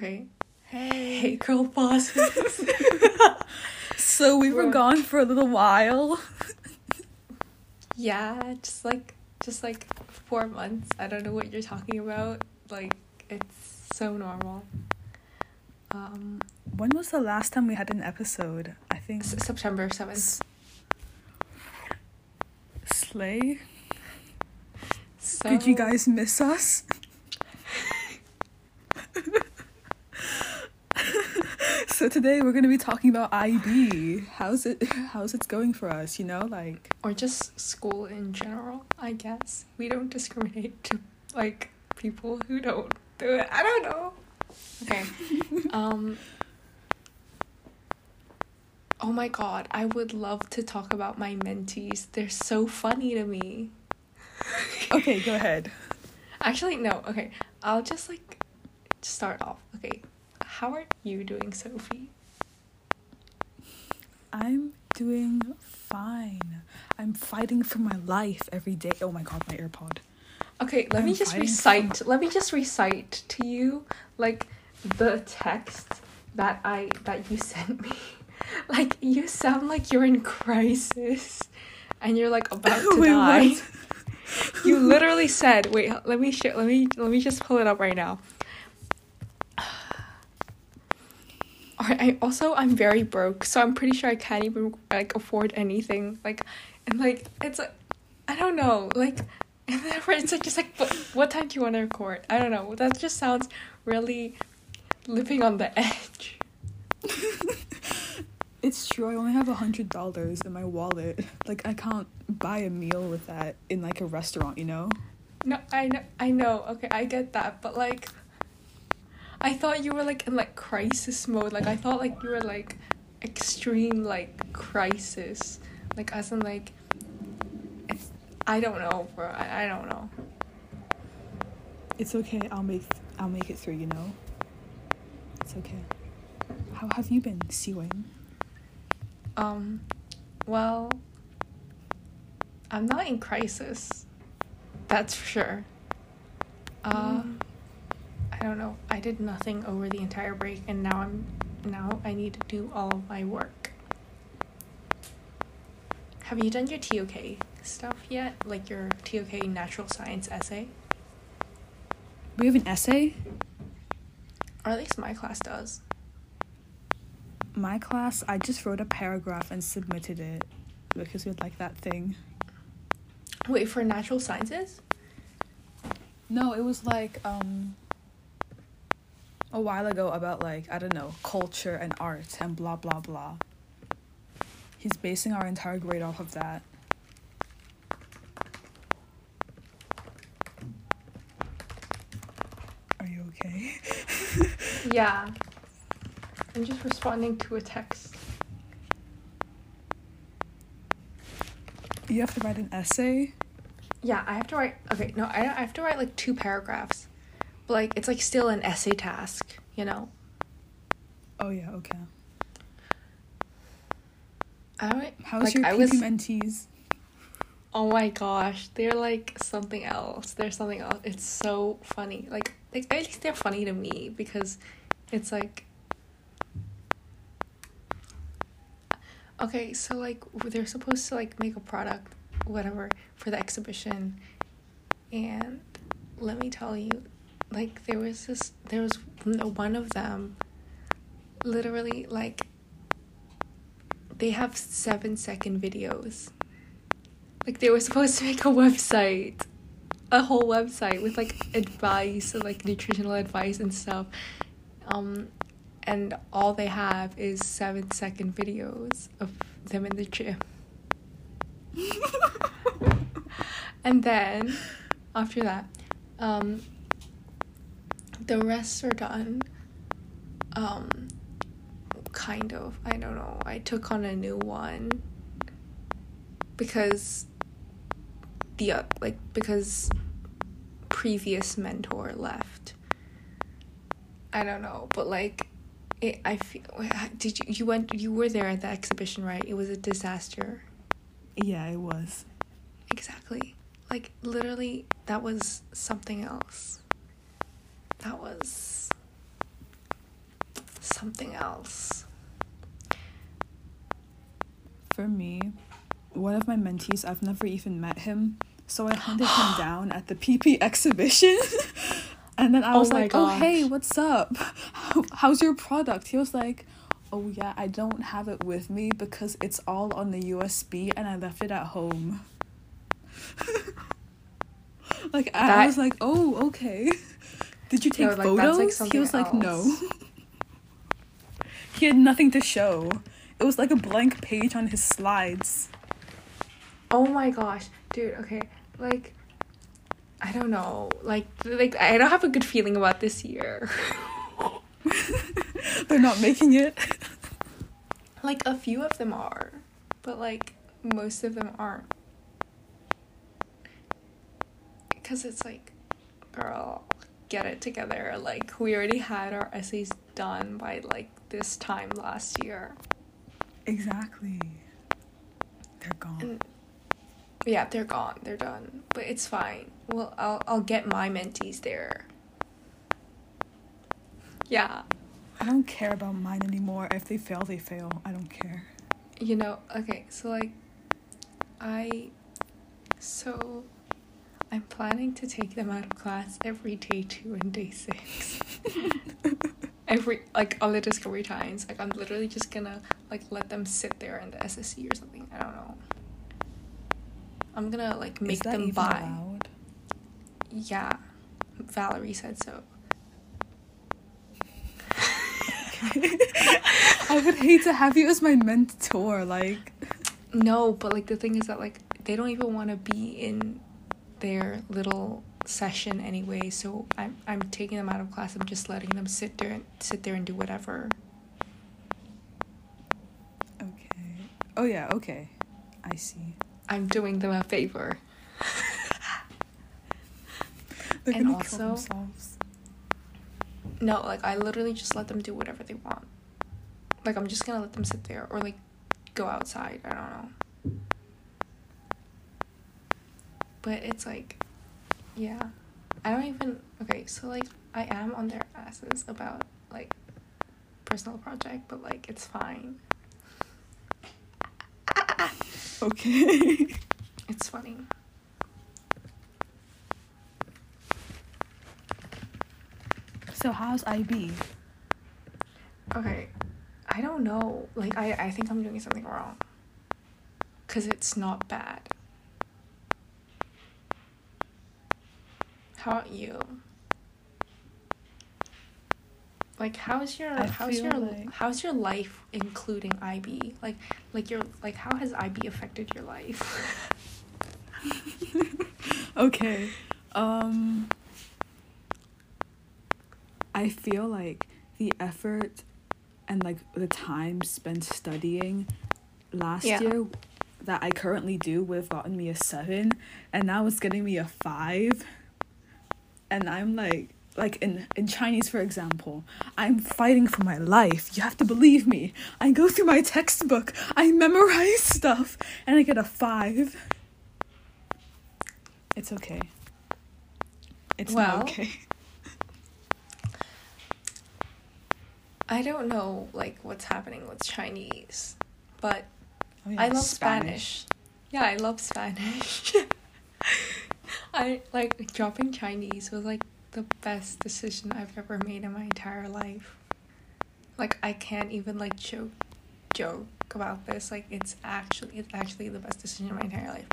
Okay. Hey. Hey, girl bosses. So we were Bro. gone for a little while. yeah, just like just like four months. I don't know what you're talking about. Like it's so normal. Um, When was the last time we had an episode? I think S- September seventh. Slay. So Did you guys miss us? So today we're gonna be talking about IB. How's it? How's it going for us? You know, like or just school in general? I guess we don't discriminate to like people who don't do it. I don't know. Okay. um. Oh my god, I would love to talk about my mentees. They're so funny to me. okay, go ahead. Actually, no. Okay, I'll just like start off. Okay, how are you doing, Sophie? I'm doing fine. I'm fighting for my life every day. Oh my god, my AirPod. Okay, let me I'm just fighting recite. Let me just recite to you like the text that I that you sent me. Like you sound like you're in crisis, and you're like about to Wait, die. You literally said, "Wait, let me sh- let me let me just pull it up right now." Alright, I also I'm very broke, so I'm pretty sure I can't even like afford anything. Like, and like it's like I don't know, like and then it's like just like what, what time do you want to record? I don't know. That just sounds really living on the edge. It's true. I only have a hundred dollars in my wallet. Like I can't buy a meal with that in like a restaurant. You know. No, I know, I know. Okay, I get that, but like, I thought you were like in like crisis mode. Like I thought like you were like extreme like crisis, like as in like, it's, I don't know, bro. I, I don't know. It's okay. I'll make I'll make it through. You know. It's okay. How have you been, Tszwing? Um, well, I'm not in crisis. That's for sure. Uh, I don't know. I did nothing over the entire break, and now I'm now I need to do all of my work. Have you done your TOK stuff yet? Like your TOK natural science essay? We have an essay. Or at least my class does. My class, I just wrote a paragraph and submitted it because we had like that thing. Wait, for natural sciences? No, it was like um a while ago about like I don't know culture and art and blah blah blah. He's basing our entire grade off of that. Are you okay? Yeah. I'm just responding to a text. You have to write an essay. Yeah, I have to write. Okay, no, I, I have to write like two paragraphs, like it's like still an essay task, you know. Oh yeah, okay. I don't. How's like your I was. mentees? Oh my gosh, they're like something else. They're something else. It's so funny. Like, like at least they're funny to me because it's like. Okay, so like they're supposed to like make a product, whatever, for the exhibition, and let me tell you, like there was this, there was one of them. Literally, like. They have seven second videos. Like they were supposed to make a website, a whole website with like advice, and, like nutritional advice and stuff. Um, and all they have is seven second videos of them in the gym. and then after that, um, the rest are done. Um, kind of. I don't know. I took on a new one because the uh, like because previous mentor left. I don't know, but like it I feel did you you went you were there at the exhibition, right? It was a disaster. Yeah, it was. Exactly. Like literally that was something else. That was something else. For me, one of my mentees, I've never even met him, so I hunted him down at the PP exhibition. and then I Oh was my like, "Oh, hey, what's up? How's your product?" He was like, "Oh yeah, I don't have it with me because it's all on the USB and I left it at home." like I, I That- was like, "Oh, okay." Did you take No, like, that's, like, photos? he was like, "No." he had nothing to show. It was like a blank page on his slides. Oh my gosh, dude. Okay, like, I don't know. Like, like I don't have a good feeling about this year. They're not making it. like a few of them are, but like most of them aren't. Because it's like, girl, get it together. Like we already had our essays done by like this time last year. Exactly. They're gone. And yeah, they're gone. They're done. But it's fine. Well, I'll I'll get my mentees there. Yeah. I don't care about mine anymore. If they fail, they fail. I don't care. You know, okay, so like I so I'm planning to take them out of class every day 2 and day 6. every like all the discovery times. Like I'm literally just gonna like let them sit there in the SSC or something. I don't know. I'm gonna like make them buy. allowed? Yeah. Valerie said so. I would hate to have you as my mentor. Like, No, but like the thing is that like they don't even want to be in their little session anyway. So I'm I'm taking them out of class. I'm just letting them sit there and sit there and do whatever. okay. Oh yeah. Okay. I see. I'm doing them a favor. They're And gonna also- kill themselves. No, like I literally just let them do whatever they want. Like I'm just gonna let them sit there or like go outside. I don't know. But it's like, yeah, I don't even. Okay, so like I am on their asses about like personal project, but like it's fine. Okay. It's funny. so how's IB? Okay, I don't know. Like I I think I'm doing something wrong. Cause it's not bad. How about you? Like how's your I how's your like- how's your life including IB? Like like your like how has IB affected your life? okay. Um I feel like the effort and like the time spent studying last Yeah. year that I currently do would have gotten me a seven and now it's getting me a five. And I'm like like in, in Chinese for example, I'm fighting for my life. You have to believe me. I go through my textbook, I memorize stuff, and I get a five. It's okay. It's Well, not okay. I don't know like what's happening with Chinese, but Oh, I love Spanish. Yeah, I love Spanish. I like dropping Chinese was like the best decision I've ever made in my entire life. Like I can't even like joke joke about this. Like it's actually it's actually the best decision in my entire life.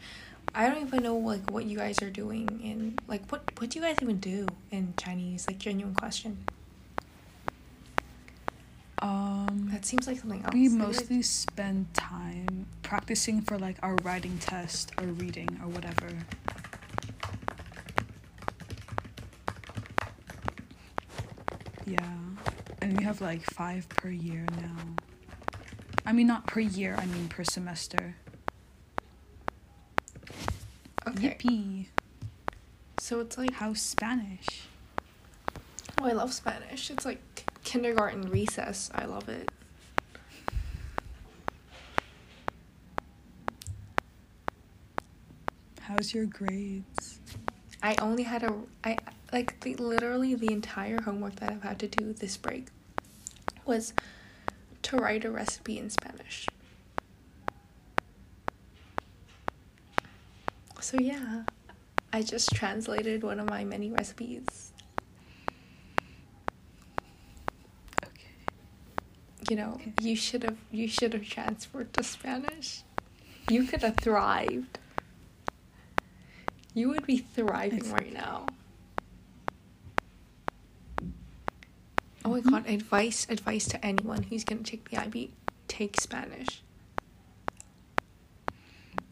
I don't even know like what you guys are doing in like what what do you guys even do in Chinese? Like genuine question. Um, That seems like something else. we mostly spend time practicing for like our writing test or reading or whatever. Yeah, and we have like five per year now. I mean, not per year. I mean per semester. okay. Yippee! So it's like How Spanish? Oh, I love Spanish. It's like kindergarten recess. I love it. How's your grades? I only had a I like the, literally the entire homework that I've had to do this break was to write a recipe in Spanish. So yeah, I just translated one of my many recipes. Okay. You know, Okay. you should have you should have transferred to Spanish. You could have thrived. You would be thriving right now. Oh my god, advice advice to anyone who's gonna take the IB, take Spanish.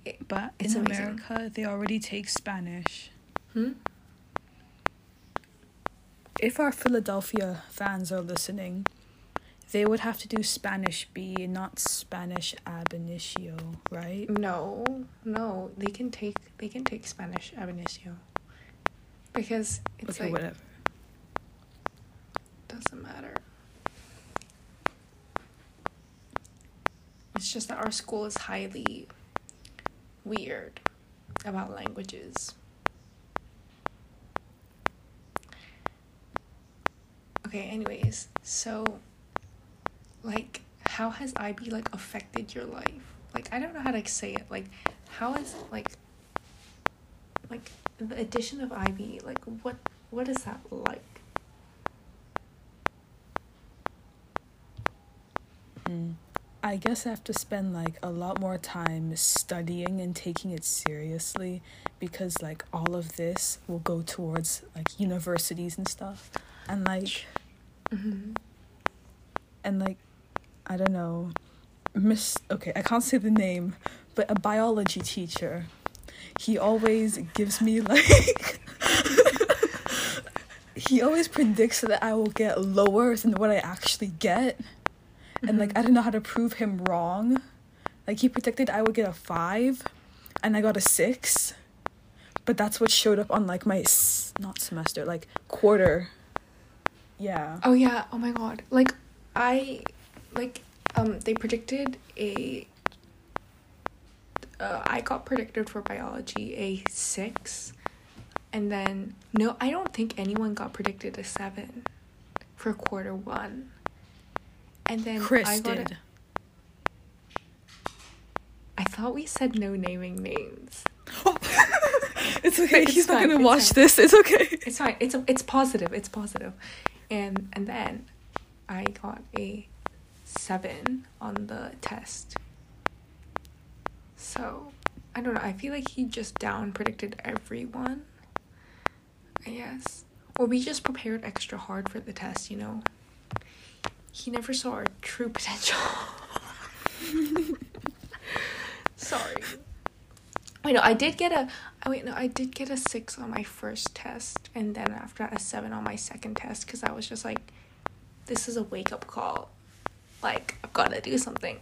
It- But It's in amazing. America, they already take Spanish. hmm? If our Philadelphia fans are listening, they would have to do Spanish B, not Spanish ab initio, right? No, no, they can take they can take Spanish ab initio. Because it's okay, like whatever. Doesn't matter. It's just that our school is highly weird about languages. Okay, anyways, so like how has IB like affected your life? Like I don't know how to say it. Like how is like like the addition of IB, like what what is that like? Mm. I guess I have to spend like a lot more time studying and taking it seriously because like all of this will go towards like universities and stuff. And like Mm-hmm. and like I don't know, Miss. Okay, I can't say the name, but a biology teacher. He always gives me like. he always predicts that I will get lower than what I actually get, and like I don't know how to prove him wrong. Like he predicted I would get a five, and I got a six, but that's what showed up on like my s- not semester like quarter. Yeah. Oh yeah, oh my god. Like I like um they predicted a uh, I got predicted for biology a 6 and then no, I don't think anyone got predicted a 7 for quarter 1. And then Chris I got did. A, I thought we said no naming names. it's okay. It's He's not gonna it's watch fine. this. It's okay. It's fine. It's it's positive. It's positive. And and then I got a 7 on the test. So, I don't know. I feel like he just down predicted everyone. I guess. Or we just prepared extra hard for the test, you know. He never saw our true potential. Sorry. Wait, no, I did get a. Oh wait, no, I did get a six on my first test, and then after that, a seven on my second test, because I was just like, this is a wake up call. Like, I've got to do something.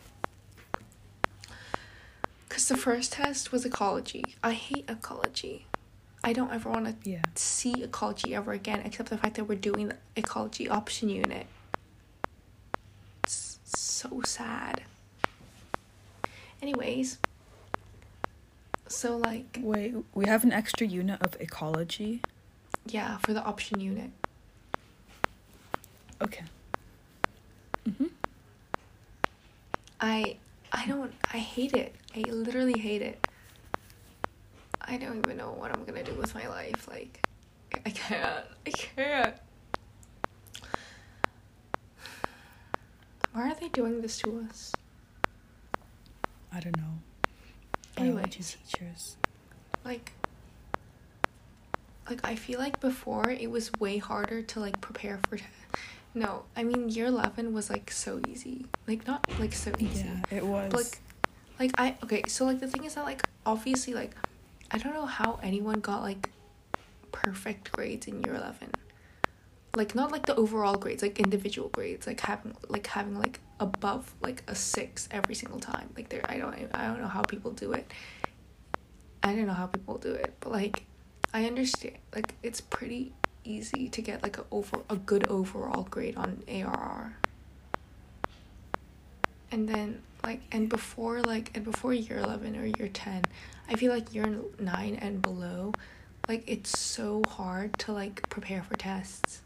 Because the first test was ecology. I hate ecology. I don't ever want to Yeah. see ecology ever again, except the fact that we're doing the ecology option unit. So sad. Anyways, so like, Wait, we have an extra unit of ecology. yeah, for the option unit. Okay. Mhm. I I don't I hate it. I literally hate it. I don't even know what I'm gonna do with my life. Like I can't. I can't. Why are they doing this to us? I don't know. Biology teachers. Like like I feel like before it was way harder to like prepare for te- no, I mean year 11 was like so easy. Like not like so easy. Yeah, it was. Like like I okay, so like the thing is that like obviously like I don't know how anyone got like perfect grades in year 11. Like not like the overall grades, like individual grades, like having like having like above like a 6 every single time. Like there I don't I don't know how people do it. I don't know how people do it, but like I understand like it's pretty easy to get like a over a good overall grade on ARR and then like and before like and before year 11 or year 10 i feel like year 9 and below like it's so hard to like prepare for tests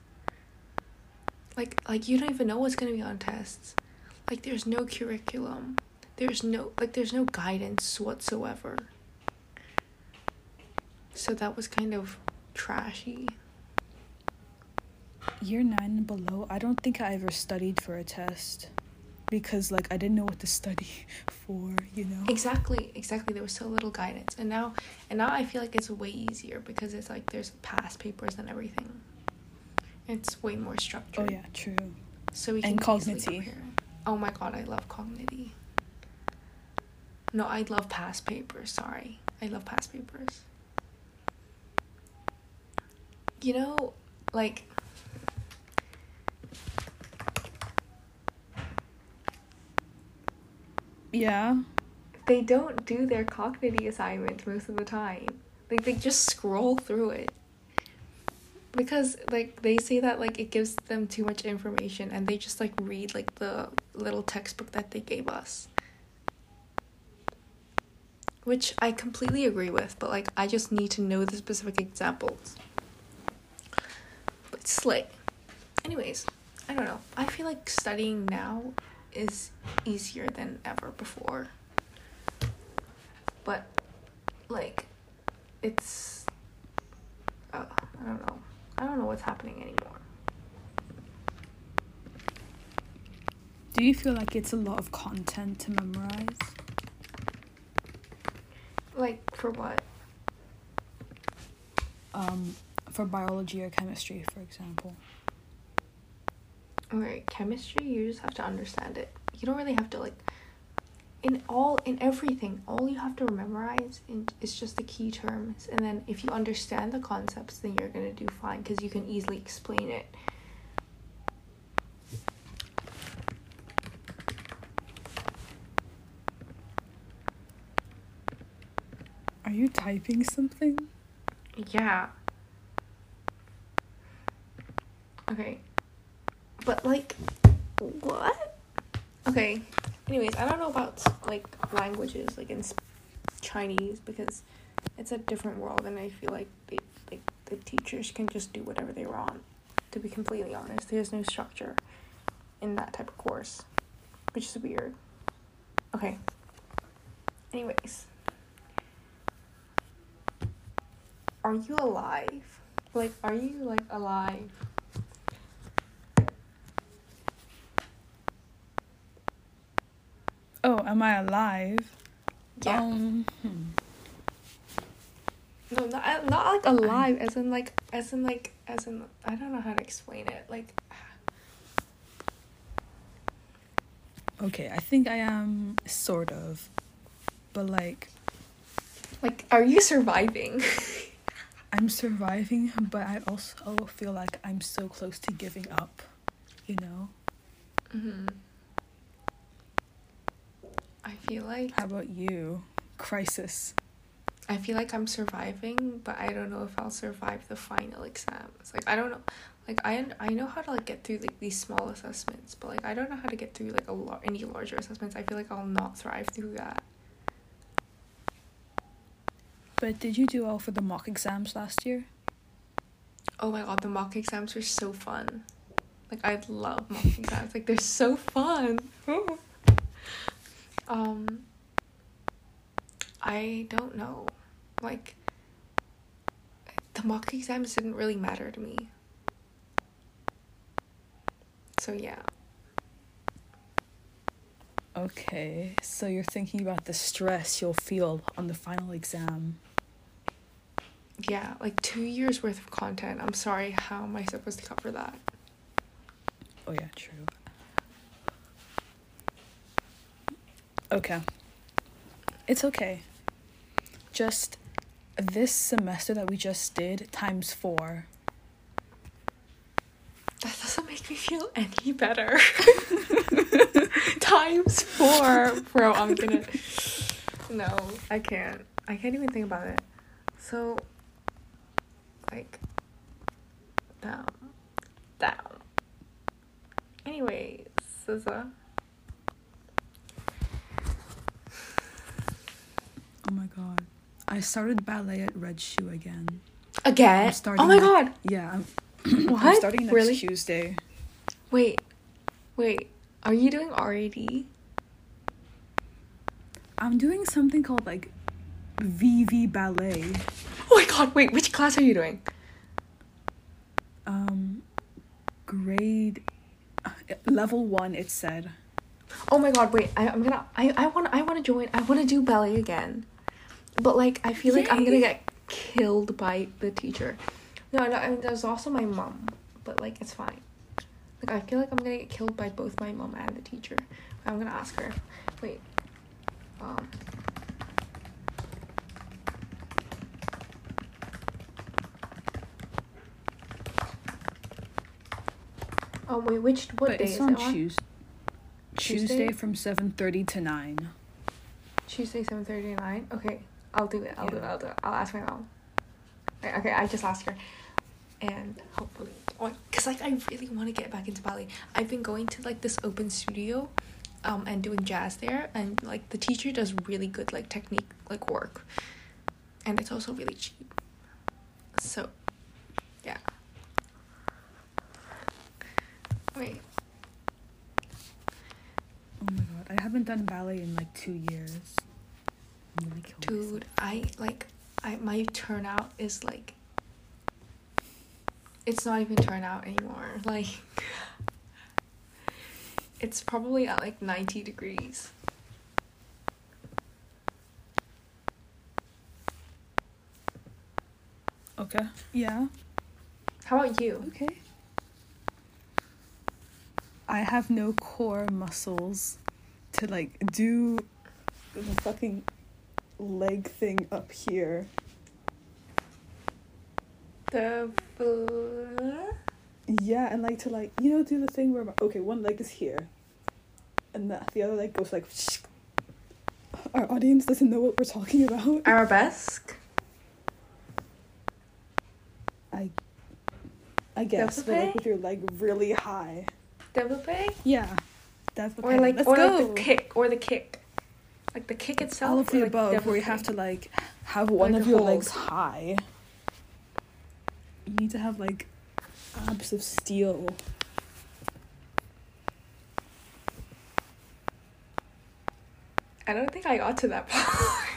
like like you don't even know what's gonna be on tests. Like there's no curriculum. There's no like there's no guidance whatsoever. So that was kind of trashy. Year nine and below, I don't think I ever studied for a test because like I didn't know what to study for, you know. Exactly, exactly. There was so little guidance, and now, and now I feel like it's way easier because it's like there's past papers and everything. It's way more structured. Oh yeah, true. So we can easily Kognity. Oh my god, I love Kognity. No, I love past papers. Sorry, I love past papers. You know, like. Yeah. they don't do their Kognity assignments most of the time. Like they just scroll through it. Because like they say that like it gives them too much information and they just like read like the little textbook that they gave us. Which I completely agree with, but like I just need to know the specific examples. But slay. Anyways, I don't know. I feel like studying now is easier than ever before but like it's uh, i don't know i don't know what's happening anymore Do you feel like it's a lot of content to memorize? like for what Um, for biology or chemistry, for example. okay chemistry you just have to understand it you don't really have to like in all in everything all you have to memorize is just the key terms and then if you understand the concepts then you're gonna do fine because you can easily explain it Are you typing something? Yeah. Okay. But like what? Okay. Anyways, I don't know about like languages like in Chinese because it's a different world and I feel like they like the teachers can just do whatever they want. To be completely honest, there's no structure in that type of course, which is weird. Okay. Anyways, are you alive? Like, are you like alive? Am I alive? Yeah. Um, hmm. no, not not like alive, as in like, as in like, as in I don't know how to explain it. Like, Okay, I think I am sort of, but like like, are you surviving? I'm surviving, but I also feel like I'm so close to giving up. You know. hmm I feel like How about you? Crisis. I feel like I'm surviving, but I don't know if I'll survive the final exams. Like I don't know, like I I know how to like get through like these small assessments, but like I don't know how to get through like a lot any larger assessments. I feel like I'll not thrive through that. But did you do well for the mock exams last year? Oh my god, the mock exams were so fun. Like I love mock exams. Like they're so fun. Um I don't know. Like the mock exams didn't really matter to me. So yeah. Okay, so you're thinking about the stress you'll feel on the final exam. Yeah, like 2 years worth of content. I'm sorry, how am I supposed to cover that? Oh yeah, true. Okay. It's okay. Just this semester that we just did times 4. That doesn't make me feel any better. Times four. Bro, I'm gonna. No, I can't. I can't even think about it. So, like, down. Down. Anyways, SZA. Oh my god. I started ballet at Red Shoe again. Again? I'm Oh my god! Yeah, I'm, I'm What? starting next Really? Tuesday. Wait, wait. Are you doing RAD? I'm doing something called like VV ballet. Oh my god, wait, which class are you doing? Um, grade uh, level one. It said. Oh my god, wait, I, I'm gonna I, I wanna I wanna join I wanna do ballet again. But like I feel like I'm gonna get killed by the teacher. No, no, I mean there's also my mom, but like it's fine. Like I feel like I'm gonna get killed by both my mom and the teacher. I'm gonna ask her. Wait. Um Oh wait, which what but day is on it on? Tuesday. Tuesday? From seven thirty to nine. Tuesday, seven thirty nine. Okay, I'll do it. I'll do it. I'll do it. I'll ask my mom. Okay, okay, I just asked her, and hopefully, oh, cause like I really want to get back into ballet. I've been going to like this open studio, um, and doing jazz there, and like the teacher does really good like technique like work, and it's also really cheap. So, yeah. Wait, Oh my god, I haven't done ballet in like two years. I'm gonna kill myself. Dude i like i my turnout is like it's not even turnout anymore like it's probably at like 90 degrees Okay. Yeah. how about you Okay. I have no core muscles to like do the fucking leg thing up here. the Yeah, and like to like you know do the thing where my, okay one leg is here, and the the other leg goes like. Our audience doesn't know what we're talking about. arabesque I. I guess, but like with your leg really high. développé Yeah. That's or like Let's or go. like the kick or the kick like the kick itself all of or, the like, above where you have to like have one Like of your hold. legs high you need to have like abs of steel I don't think I got to that part.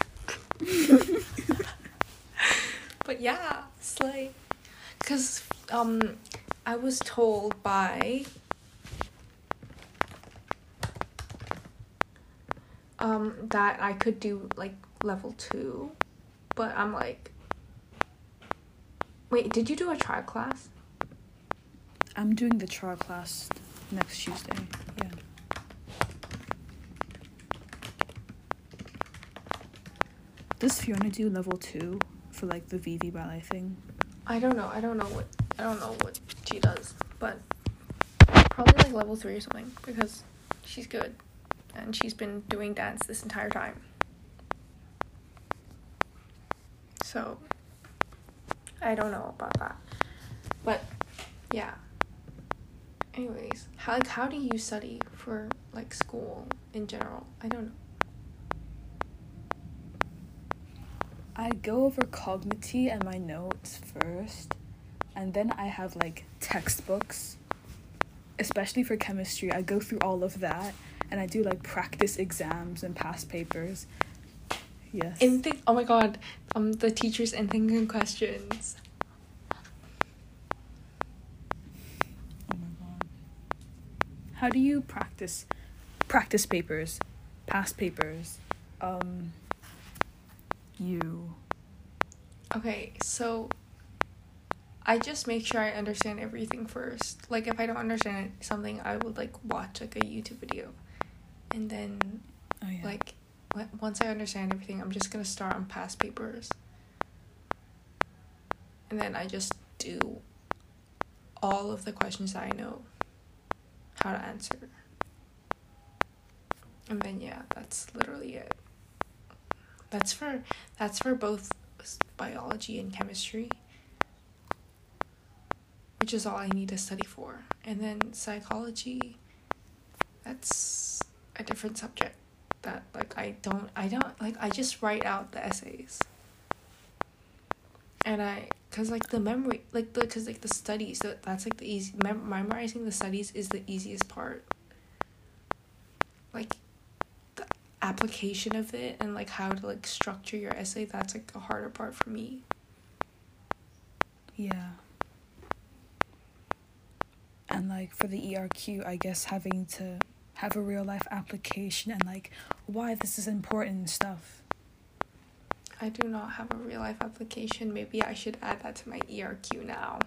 but yeah, slay. Cause um, I was told by um that I could do like level two, but I'm like, wait, did you do a trial class? i'm doing the trial class next tuesday yeah does fiona do level two for like the vv ballet thing I don't know. I don't know what I don't know what she does, but probably like level three or something because she's good, and she's been doing dance this entire time. So I don't know about that, but yeah. Anyways, how like how do you study for like school in general? I don't know. I go over Kognity and my notes first, and then I have like textbooks, especially for chemistry. I go through all of that, and I do like practice exams and past papers. Yes. In think oh my god, um the teachers in thinking questions. oh my god. How do you practice practice papers, past papers? Um. You. Okay, so I just make sure I understand everything first. Like if I don't understand something, I would like watch like a YouTube video. And then Oh yeah. like w- once I understand everything, I'm just going to start on past papers. And then I just do all of the questions that I know how to answer. And then yeah, that's literally it. That's for that's for both biology and chemistry. Which is all I need to study for. And then psychology that's a different subject that like I don't I don't like I just write out the essays. And I Cause like the memory, like the, cause like the studies, that that's like the easy. Mem- memorizing the studies is the easiest part. Like, the application of it and like how to like structure your essay. That's like a harder part for me. Yeah. And like for the ERQ, I guess having to have a real life application and like why this is important and stuff. I do not have a real life application. Maybe I should add that to my ERQ now.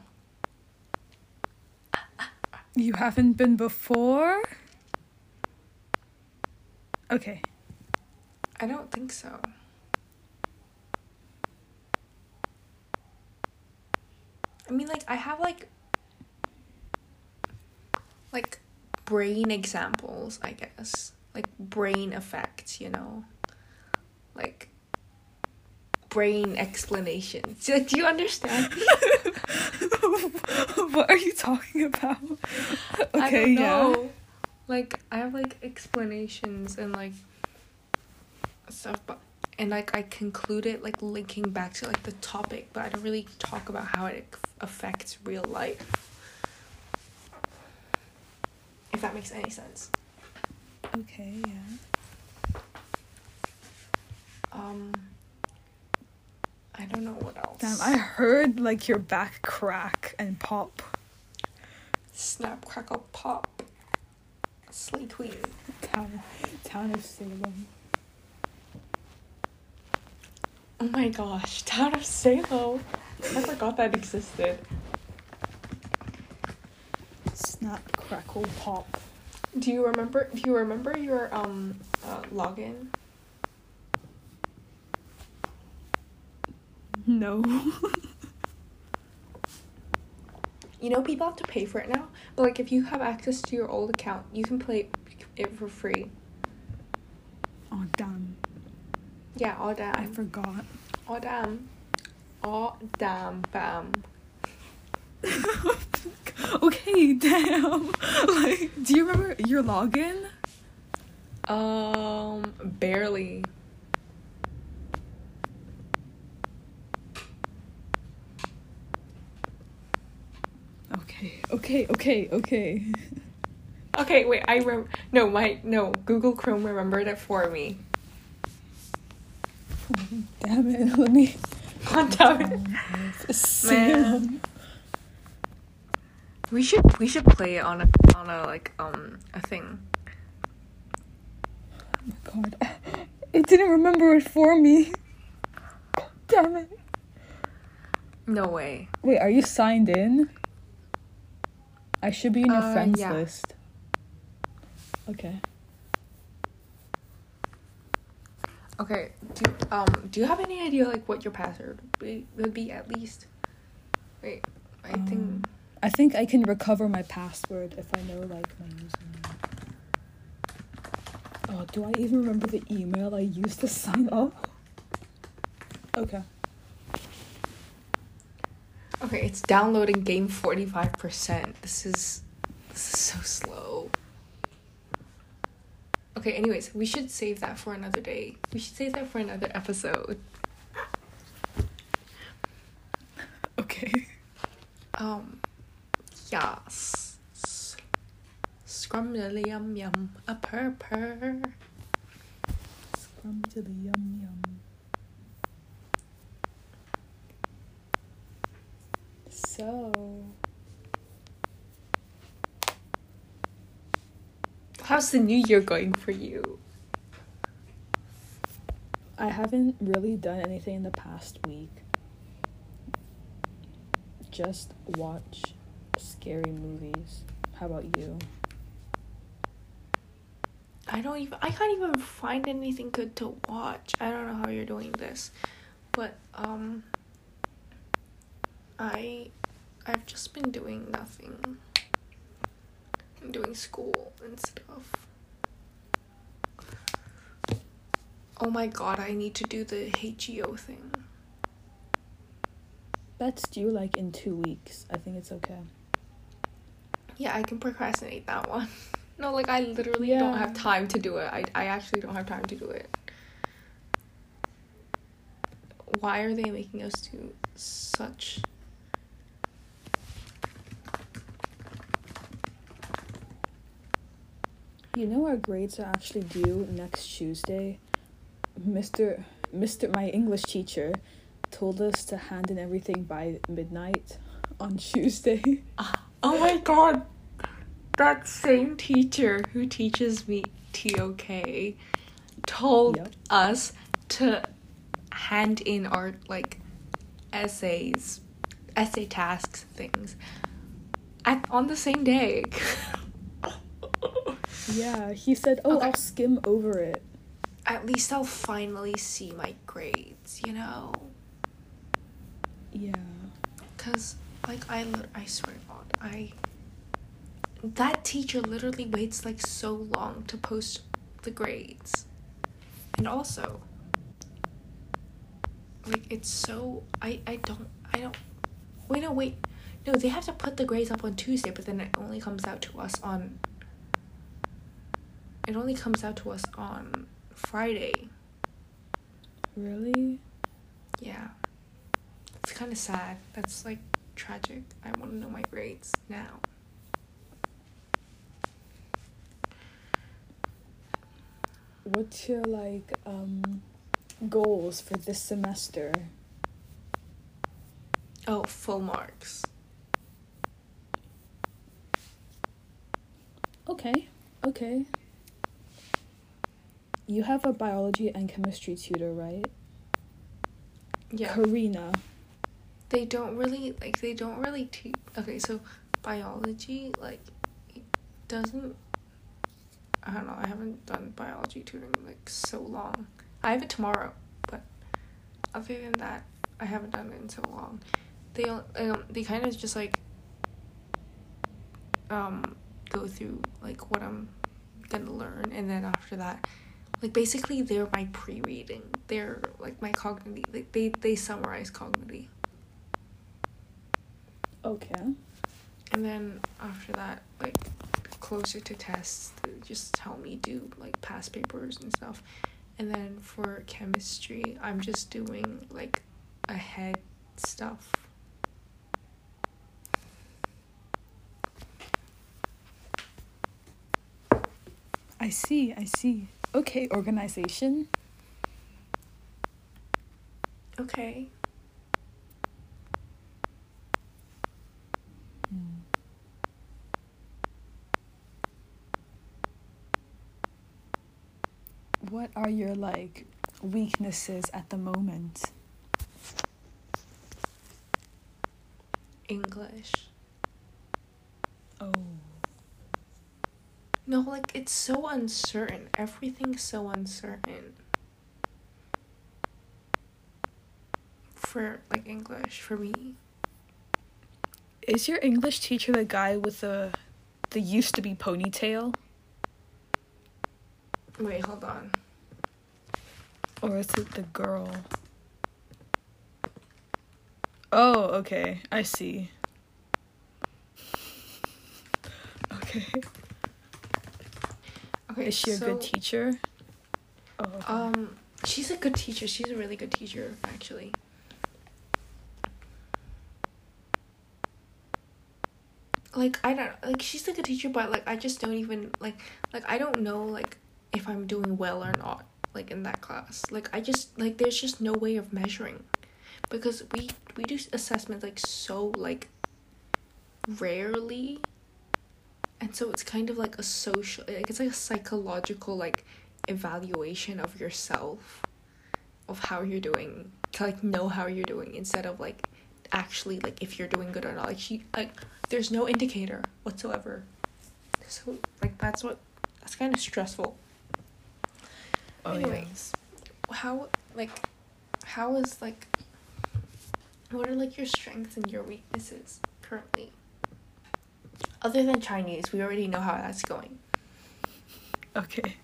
You haven't been before? Okay. I don't think so. I mean, like, I have, like, like, brain examples, I guess. Like, brain effects, you know? Like, brain explanations. Do, do you understand? what are you talking about? Okay, I don't yeah. Like I have like explanations and like stuff, but and like I conclude it like linking back to like the topic, but I don't really talk about how it affects real life. That makes any sense. Okay, yeah. Um. I don't know what else. Damn, I heard like your back crack and pop. Snap, crackle, pop. Slay queen. Town, town of Salem. Oh my gosh, Town of Salem. I forgot that existed. Snap, crackle, pop. Do you remember? Do you remember your um uh, login? No. You know, people have to pay for it now, but like if you have access to your old account, you can play it for free. oh damn. Yeah, all damn. I forgot. Oh damn, Oh damn, bam. okay, damn. Like, do you remember your login? Um, barely. Okay, okay, okay, okay. Okay, wait. I rem. No, my no. Google Chrome remembered it for me. Damn it, let me. God damn it. Salem. We should we should play it on a on a like um a thing. Oh my god. It didn't remember it for me. Damn it. No way. Wait, are you signed in? I should be in your Uh, friends yeah. list. Okay. Okay. Do um do you have any idea like what your password would be, would be at least? Wait, I Um, think I think I can recover my password if I know like my username. Oh, do I even remember the email I used to sign up? Okay. okay. It's downloading game forty five percent. This is this is so slow. Okay. Anyways, we should save that for another day. We should save that for another episode. Okay. Um, yes. Scrum yum yum a purr purr. Scrum yum yum. So, How's the new year going for you? I haven't really done anything in the past week. Just watch scary movies. How about you? I don't even I can't even find anything good to watch. I don't know how you're doing this. But um I I've just been doing nothing. I'm doing school and stuff. Oh my god, I need to do the HEO thing. That's due like in two weeks. I think it's okay. Yeah, I can procrastinate that one. No, like I literally yeah. don't have time to do it. I I actually don't have time to do it. Why are they making us do such You know our grades are actually due next Tuesday. Mr. Mr. My English teacher told us to hand in everything by midnight on Tuesday. Ah. Oh my god. That same teacher who teaches me TOK told Yep. us to hand in our like essays, essay tasks things at on the same day. Yeah, he said, "Oh, Okay. I'll skim over it." At least I'll finally see my grades, you know? Yeah. Cause like I I swear I that teacher literally waits like so long to post the grades. And also like it's so I I don't I don't wait no wait no they have to put the grades up on Tuesday but then it only comes out to us on it only comes out to us on Friday. Really? Yeah. It's kind of sad. That's like tragic. I want to know my grades now. What's your like um goals for this semester? Oh, full marks. Okay. Okay. You have a biology and chemistry tutor, right? Yeah. Karina. They don't really like they don't really teach Okay, so biology like doesn't I don't know. I haven't done biology tutoring like so long. I have it tomorrow, but other than that, I haven't done it in so long. They um they kind of just like um go through like what I'm gonna learn, and then after that, like basically they're my pre-reading. They're like my Kognity. Like they they summarize Kognity, Okay. and then after that, like closer to tests, just help me do like past papers and stuff. And then for chemistry, I'm just doing like ahead stuff. I see. I see. Okay, organization. Okay. What are your like weaknesses at the moment? English. Oh. No, like it's so uncertain. Everything's so uncertain. For like English, for me. Is your English teacher the guy with the the used to be ponytail? Wait, hold on. Or is it the girl? Oh, okay. I see. Okay. Okay, Is she a good teacher? Oh. okay. Um, she's a good teacher. She's a really good teacher, actually. Like I don't like she's like a good teacher, but like I just don't even like like I don't know like if I'm doing well or not like in that class. Like I just like there's just no way of measuring, because we we do assessments like so like rarely, and so it's kind of like a social like it's like a psychological like evaluation of yourself of how you're doing to like know how you're doing instead of like actually like if you're doing good or not. Like she like there's no indicator whatsoever. So like that's what that's kind of stressful oh, yeah. anyways how like how is like what are like your strengths and your weaknesses currently other than chinese we already know how that's going Okay.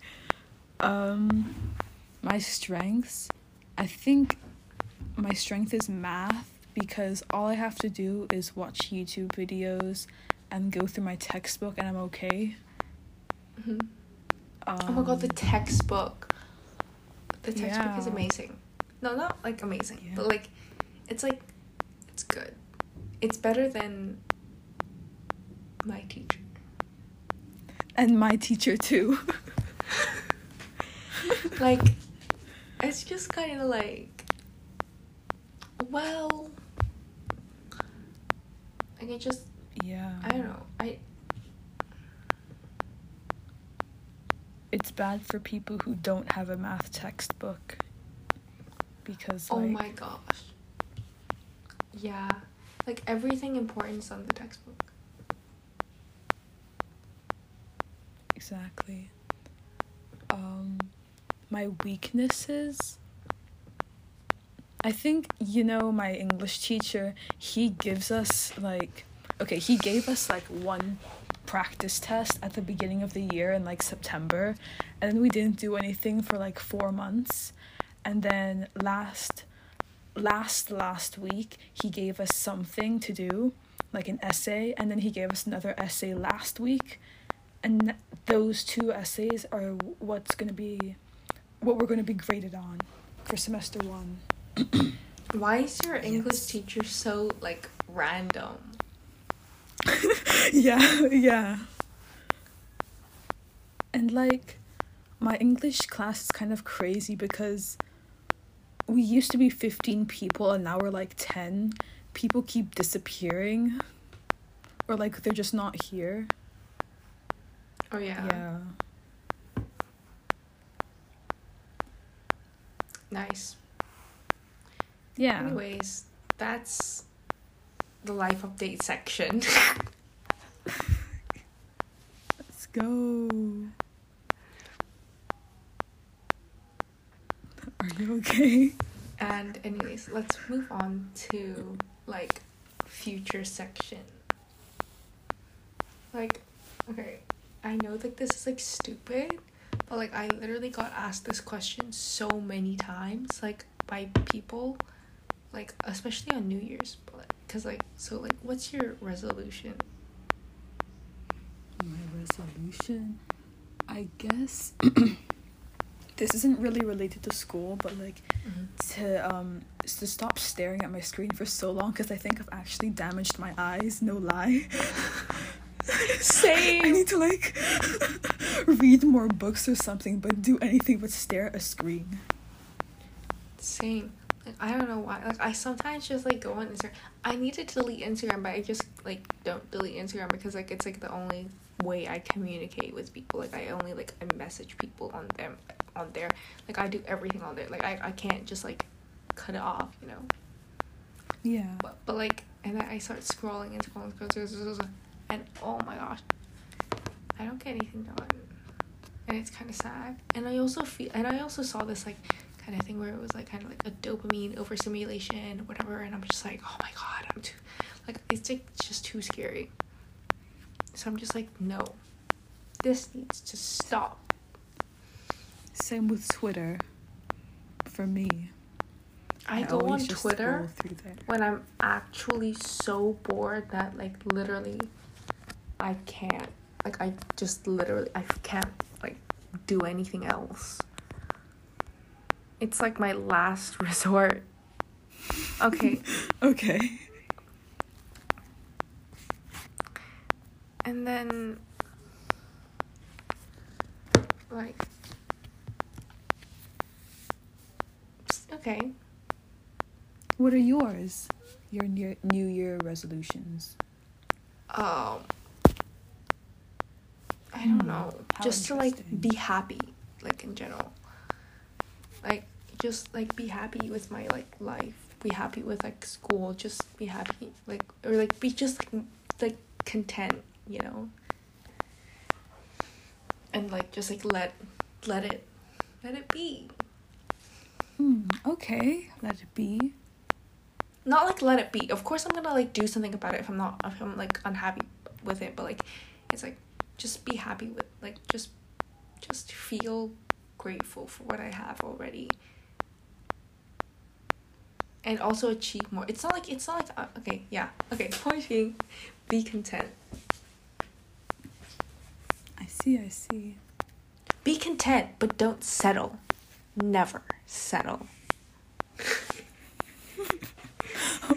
Um my strengths, I think my strength is math because all I have to do is watch YouTube videos and go through my textbook and I'm okay. hmm Um, oh my god the textbook the textbook is amazing no not like amazing Yeah. but like it's like it's good it's better than my teacher And my teacher too. like it's just kind of like well like it just yeah. i don't know i It's bad for people who don't have a math textbook. Because oh like my gosh yeah like everything important is on the textbook exactly. Um my weaknesses I think you know my English teacher, he gives us like okay, he gave us like one practice test at the beginning of the year in like September and then we didn't do anything for like 4 months. And then last last last week he gave us something to do like an essay and then he gave us another essay last week. And those two essays are what's going to be what we're going to be graded on for semester 1 why is your english Yes. teacher so like random yeah, yeah. And like my English class is kind of crazy because we used to be 15 people and now we're like 10. People keep disappearing or like they're just not here. oh yeah, Yeah. nice Yeah. anyways that's the life update section Let's go. Are you okay? And anyways, let's move on to like future section. Like, okay, I know that this is like stupid, but like I literally got asked this question so many times, like by people, like especially on New Year's, but cause like so like what's your resolution? My resolution, I guess. this isn't really related to school, but like to um to stop staring at my screen for so long because I think I've actually damaged my eyes. No lie. Same. I need to like read more books or something, but do anything but stare at a screen. Same. I don't know why. Like I sometimes just like go on Instagram. I need to delete Instagram, but I just like don't delete Instagram because like it's like the only way I communicate with people. Like I only like I message people on them on there. Like I do everything on there. Like I, I can't just like cut it off, you know. Yeah. But but like and then I start scrolling and scrolling, scrolling, scrolling, scrolling and oh my gosh, I don't get anything done, and it's kind of sad. And I also feel and I also saw this like kind of thing where it was like kind of like a dopamine overstimulation, whatever. And I'm just like, oh my god, I'm too like it's like just too scary. So I'm just like, no, this needs to stop. Same with Twitter. For me, I, go on Twitter when I'm actually so bored that like literally I can't like I just literally I can't like do anything else. It's like my last resort. Okay, Okay. and then like okay, What are yours? Your near New Year resolutions. um I don't Hmm, know. how Just to like be happy, like in general. Like just like be happy with my like life. Be happy with like school. Just be happy, like or like be just like like content, you know. And like just like let let it let it be. Hmm. Okay. Let it be. Not like let it be. Of course, I'm gonna like do something about it if I'm not if I'm like unhappy with it. But like, it's like just be happy with like just just feel grateful for what I have already. And also achieve more. It's not like it's not like uh, okay yeah okay point being, be content. I see. I see. Be content, but don't settle. Never settle.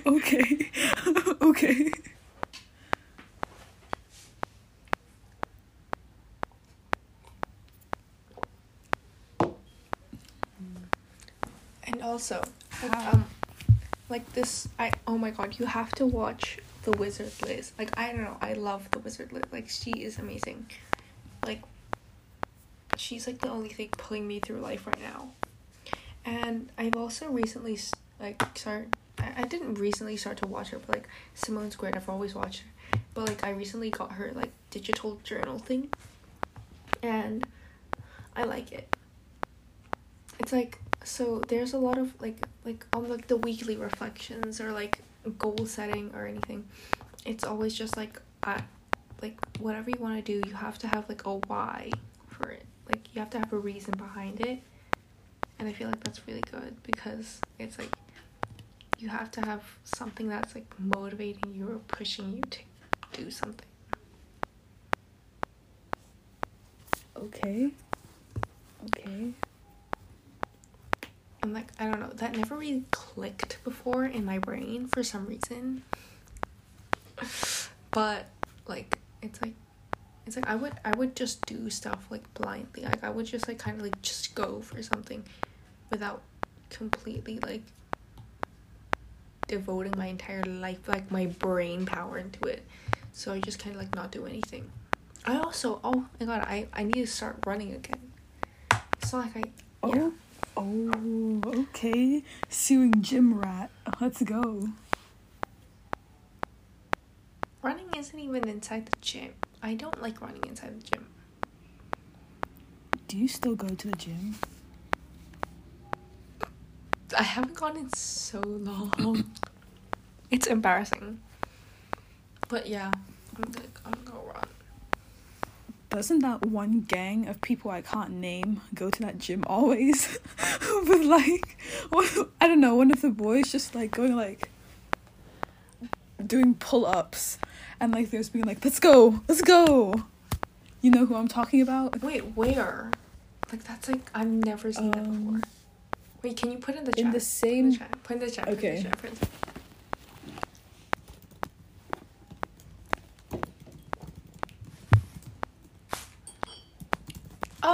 okay. okay. Also, like, How? um, like this, I oh my god, you have to watch the Wizard Liz. Like I don't know, I love the Wizard Liz. Like she is amazing. Like she's like the only thing pulling me through life right now. And I've also recently like started. I, I didn't recently start to watch her, but like Simone great. I've always watched her, but like I recently got her like digital journal thing, and I like it. It's like so there's a lot of like like on like the weekly reflections or like goal setting or anything. It's always just like I like whatever you want to do, you have to have like a why for it. Like you have to have a reason behind it. And I feel like that's really good because it's like you have to have something that's like motivating you or pushing you to do something. Okay. Okay. And like I don't know, that never really clicked before in my brain for some reason. But like it's like it's like I would I would just do stuff like blindly. Like I would just like kind of like just go for something without completely like devoting my entire life like my brain power into it. So I just kind of like not do anything. I also oh my god, I I need to start running again. It's not like I yeah. Oh. oh. Okay. Tszwing gym rat. Let's go. Running isn't even inside the gym. I don't like running inside the gym. Do you still go to the gym? I haven't gone in so long. it's embarrassing. But yeah, I'm gonna, I'm. Doesn't that one gang of people I can't name go to that gym always? With like, one, I don't know, one of the boys just like going like, doing pull ups, and like there's being like, let's go, let's go. You know who I'm talking about? Wait, where? Like that's like I've never seen that Um, before. Wait, can you put in the in chat? the Put in same- the chat. Put in the chat. Put in Okay. the chat. Put in the chat.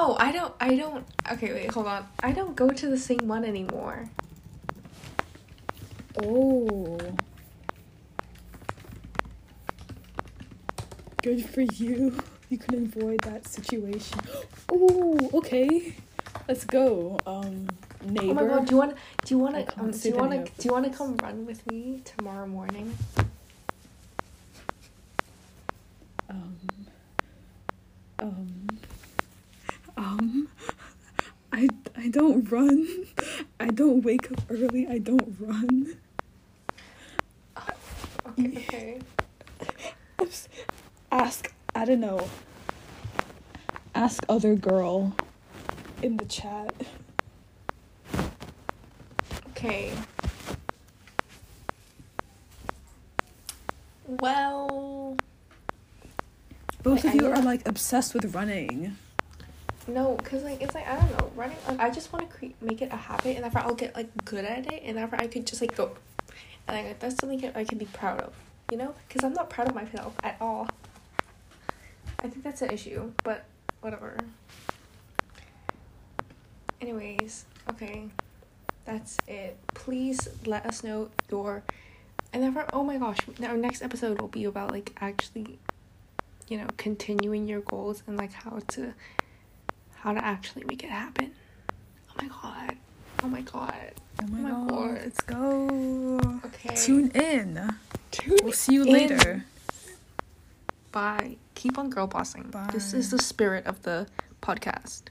Oh, I don't. I don't. Okay, wait, hold on. I don't go to the same one anymore. Oh. Good for you. You can avoid that situation. Oh, okay. Let's go. Um, neighbor. Oh my god, do you want? Do you want to? Um, do you want to? Do you want to come run with me tomorrow morning? Um, um, um, I, I don't run. I don't wake up early. I don't run. Okay. Okay. Ask, I don't know. Ask other girl in the chat. Okay. Well, Both Wait, of you are like obsessed with running. No, cause like it's like I don't know running. Like, I just want to create make it a habit, and after I'll get like good at it, and after I could just like go, and like that's something I can be proud of, you know? Cause I'm not proud of myself at all. I think that's an issue, but whatever. Anyways, okay, that's it. Please let us know your, and then oh my gosh, our next episode will be about like actually, you know, continuing your goals and like how to, how to actually make it happen. Oh my god, oh my god. Oh my, oh my god, God. let's go. Okay. Tune in. Tune in. We'll see you in. later. Bye. Keep on girl bossing. This is the spirit of the podcast.